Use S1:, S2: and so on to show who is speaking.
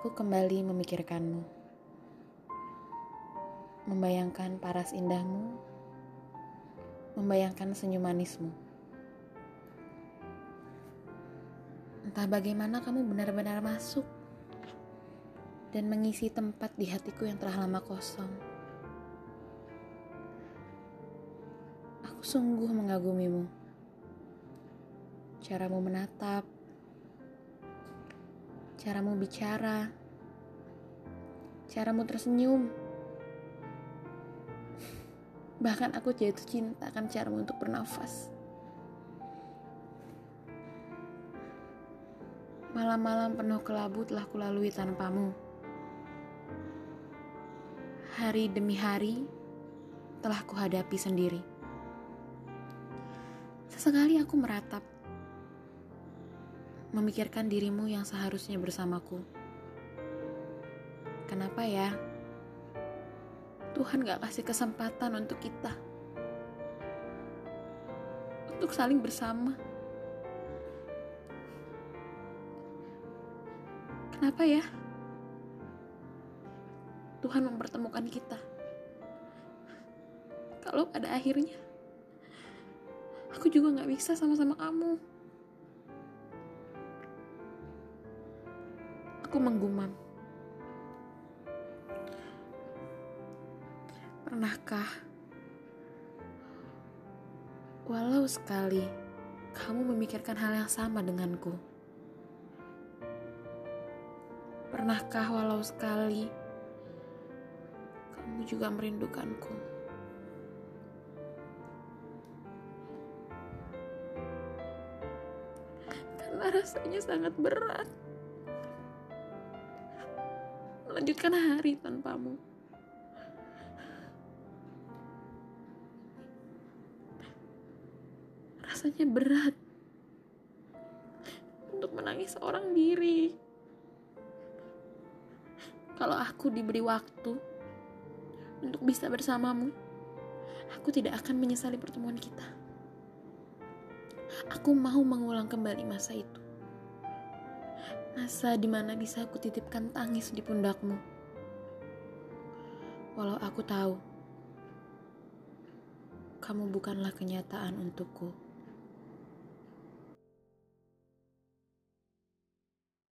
S1: Aku kembali memikirkanmu, membayangkan paras indahmu, membayangkan senyum manismu. Entah bagaimana kamu benar-benar masuk dan mengisi tempat di hatiku yang telah lama kosong. Aku sungguh mengagumimu. Caramu menatap, caramu bicara, caramu tersenyum. Bahkan aku jatuh cinta akan caramu untuk bernafas. Malam-malam penuh kelabu telah kulalui tanpamu. Hari demi hari telah kuhadapi sendiri. Sesekali aku meratap, memikirkan dirimu yang seharusnya bersamaku. Kenapa ya? Tuhan gak kasih kesempatan untuk kita. Untuk saling bersama. Kenapa ya? Tuhan mempertemukan kita. Kalau pada akhirnya, aku juga gak bisa sama-sama kamu. Aku menggumam. Pernahkah, walau sekali kamu memikirkan hal yang sama denganku? Pernahkah walau sekali kamu juga merindukanku? Karena rasanya sangat berat melanjutkan hari tanpamu. Rasanya berat untuk menangis seorang diri. Kalau aku diberi waktu untuk bisa bersamamu, aku tidak akan menyesali pertemuan kita. Aku mau mengulang kembali masa itu. Masa di mana bisa aku titipkan tangis di pundakmu. Walau aku tahu, kamu bukanlah kenyataan untukku.